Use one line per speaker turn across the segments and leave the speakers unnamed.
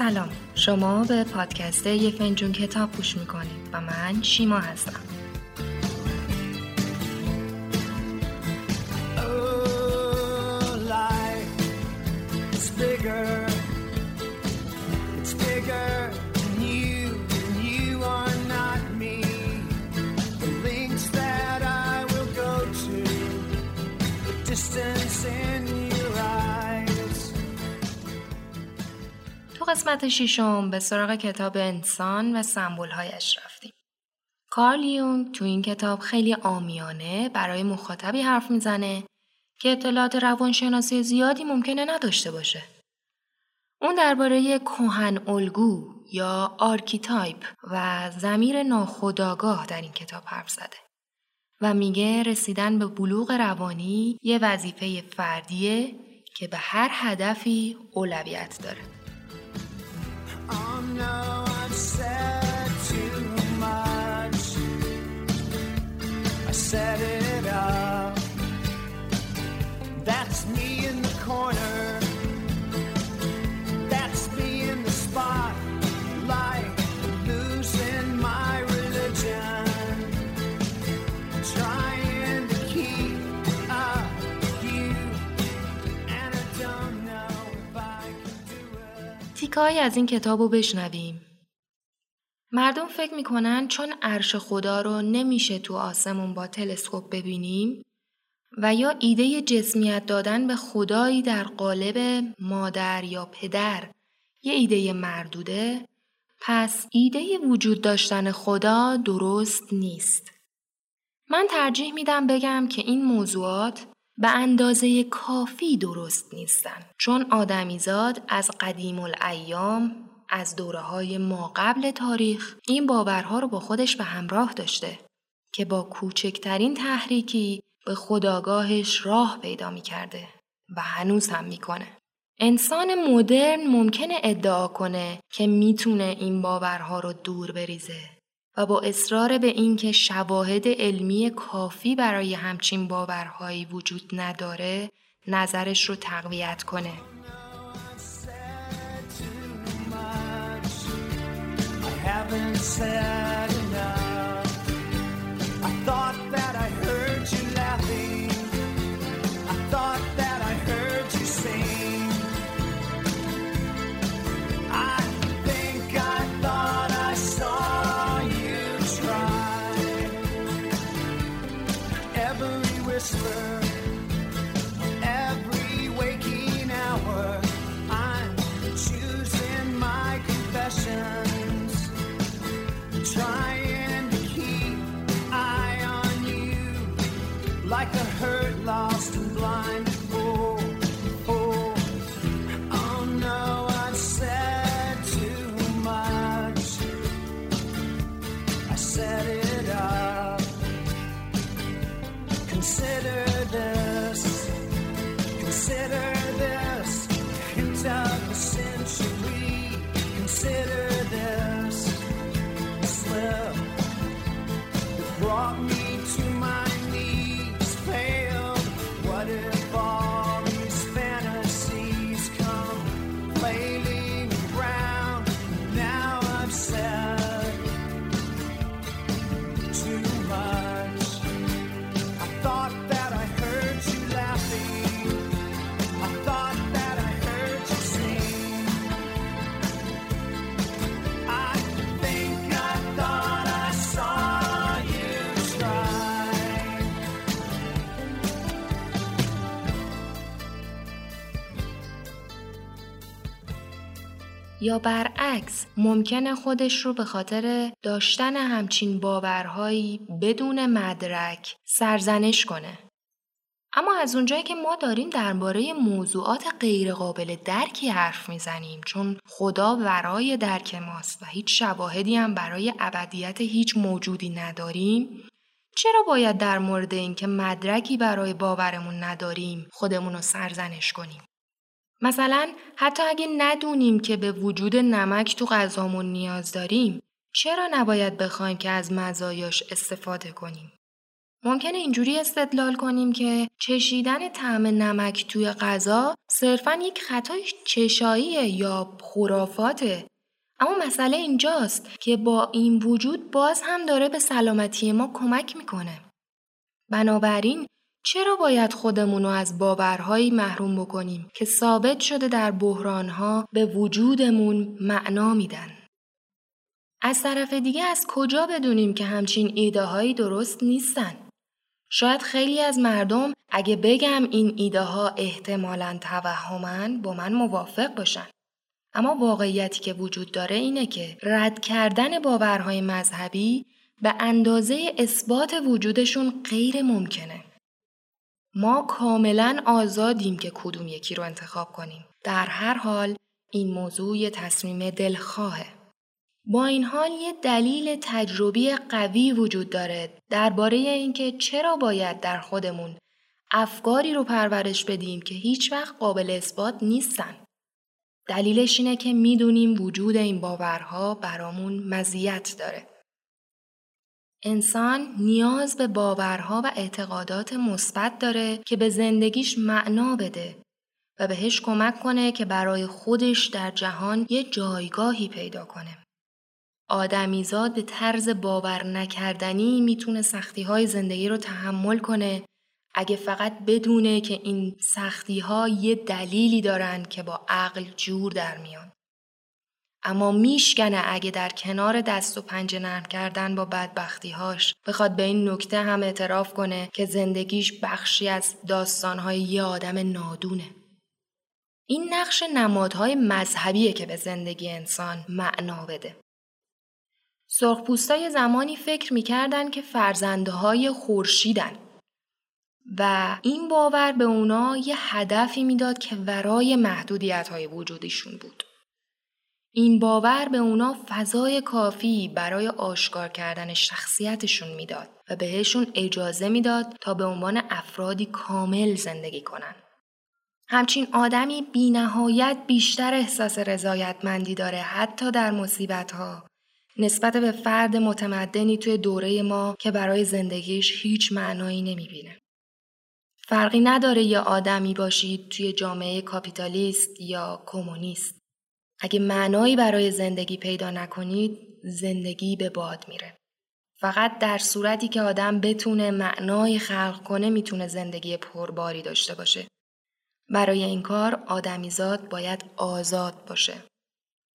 سلام. شما به پادکست یه فنجون کتاب گوش می‌کنید و من شیما هستم.
Oh,
قسمت ششم به سراغ کتاب انسان و سمبولهایش رفتیم. کارل یونگ تو این کتاب خیلی عامیانه برای مخاطبی حرف می‌زنه که اطلاعات روانشناسی زیادی ممکنه نداشته باشه. اون درباره کهن الگو یا archetype و ضمیر ناخودآگاه در این کتاب حرف زده و میگه رسیدن به بلوغ روانی یه وظیفه فردیه که به هر هدفی اولویت داره.
said it. It.
تیکایی از این کتاب رو بشنویم. مردم فکر می‌کنن چون عرش خدا رو نمیشه تو آسمون با تلسکوپ ببینیم و یا ایده جسمیت دادن به خدایی در قالب مادر یا پدر یه ایده مردوده پس ایده وجود داشتن خدا درست نیست. من ترجیح میدم بگم که این موضوعات به اندازه کافی درست نیستن چون آدمیزاد از قدیم الایام از دوره های ما قبل تاریخ این باورها رو با خودش به همراه داشته که با کوچکترین تحریکی به خداگاهش راه پیدا می کرده و هنوز هم می‌کنه. انسان مدرن ممکنه ادعا کنه که می‌تونه این باورها رو دور بریزه و با اصرار به اینکه شواهد علمی کافی برای همچین باورهایی وجود نداره نظرش رو تقویت کنه.
haven't said whisper. Every waking hour I'm choosing my confessions. Trying
یا برعکس ممکنه خودش رو به خاطر داشتن همچین باورهایی بدون مدرک سرزنش کنه. اما از اونجایی که ما داریم درباره موضوعات غیرقابل درکی حرف می‌زنیم چون خدا ورای درک ماست و هیچ شواهدی هم برای ابدیت هیچ موجودی نداریم چرا باید در مورد اینکه مدرکی برای باورمون نداریم خودمون رو سرزنش کنیم مثلا حتی اگه ندونیم که به وجود نمک تو غذامون نیاز داریم چرا نباید بخوایم که از مزایاش استفاده کنیم ممکنه اینجوری استدلال کنیم که چشیدن طعم نمک توی غذا صرفا یک خطای چشاییه یا خرافاته اما مسئله اینجاست که با این وجود باز هم داره به سلامتی ما کمک می‌کنه. بنابراین چرا باید خودمون رو از باورهایی محروم بکنیم که ثابت شده در بحرانها به وجودمون معنا میدن؟ از طرف دیگه از کجا بدونیم که همچین ایده هایی درست نیستن؟ شاید خیلی از مردم اگه بگم این ایده ها احتمالا توهمن با من موافق باشن. اما واقعیتی که وجود داره اینه که رد کردن باورهای مذهبی به اندازه اثبات وجودشون غیر ممکنه. ما کاملا آزادیم که کدوم یکی رو انتخاب کنیم. در هر حال این موضوع یه تصمیم دلخواهه. با این حال یه دلیل تجربی قوی وجود داره درباره اینکه چرا باید در خودمون افکاری رو پرورش بدیم که هیچ وقت قابل اثبات نیستن. دلیلش اینه که می‌دونیم وجود این باورها برامون مزیت داره. انسان نیاز به باورها و اعتقادات مثبت داره که به زندگیش معنا بده و بهش کمک کنه که برای خودش در جهان یه جایگاهی پیدا کنه. آدمیزاد به طرز باور نکردنی می‌تونه سختی های زندگی رو تحمل کنه اگه فقط بدونه که این سختی ها یه دلیلی دارن که با عقل جور در میان. اما میشکنه اگه در کنار دست و پنجه نرم کردن با بدبختیهاش بخواد به این نکته هم اعتراف کنه که زندگیش بخشی از داستانهای یه آدم نادونه. این نقش نمادهای مذهبیه که به زندگی انسان معنا بده. سرخپوستای زمانی فکر می‌کردن که فرزنده های خورشیدن و این باور به اونا یه هدفی می‌داد که ورای محدودیت های وجودیشون بود. این باور به اونا فضای کافی برای آشکار کردن شخصیتشون می‌داد و بهشون اجازه می‌داد تا به عنوان افرادی کامل زندگی کنن. همچین آدمی بی نهایت بیشتر احساس رضایتمندی داره حتی در مصیبت ها نسبت به فرد متمدنی توی دوره ما که برای زندگیش هیچ معنایی نمی‌بینه. فرقی نداره یه آدمی باشید توی جامعه کاپیتالیست یا کمونیست. اگه معنایی برای زندگی پیدا نکنید زندگی به باد میره. فقط در صورتی که آدم بتونه معنای خلق کنه می‌تونه زندگی پرباری داشته باشه. برای این کار آدمیزاد باید آزاد باشه.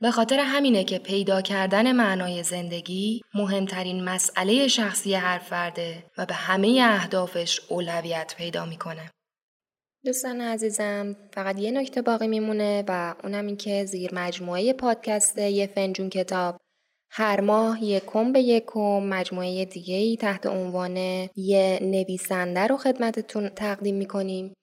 به خاطر همینه که پیدا کردن معنای زندگی مهمترین مسئله شخصی هر فرده و به همه اهدافش اولویت پیدا می‌کنه.
دوستان عزیزم فقط یه نکته باقی میمونه و اونم این که زیر مجموعه پادکست یه فنجون کتاب هر ماه یکم به یکم مجموعه دیگه ای تحت عنوان یه نویسنده رو خدمتتون تقدیم می‌کنیم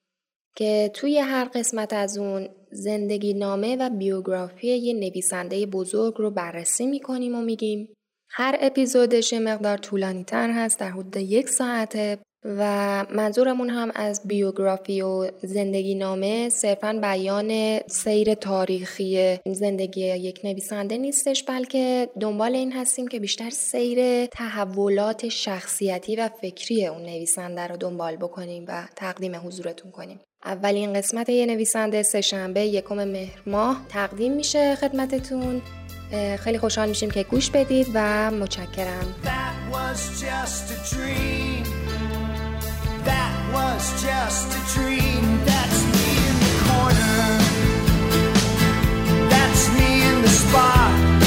که توی هر قسمت از اون زندگی نامه و بیوگرافی یه نویسنده بزرگ رو بررسی می‌کنیم و میگیم هر اپیزودش مقدار طولانی تر هست در حدود یک ساعته. و منظورمون هم از بیوگرافی و زندگی نامه. صرفا بیان سیر تاریخی زندگی یک نویسنده نیستش بلکه دنبال این هستیم که بیشتر سیر تحولات شخصیتی و فکری اون نویسنده رو دنبال بکنیم و تقدیم حضورتون کنیم. اولین قسمت یه نویسنده سهشنبه یکم مهر ماه تقدیم میشه خدمتتون. خیلی خوشحال میشیم که گوش بدید و متشکرم.
it was just a spot.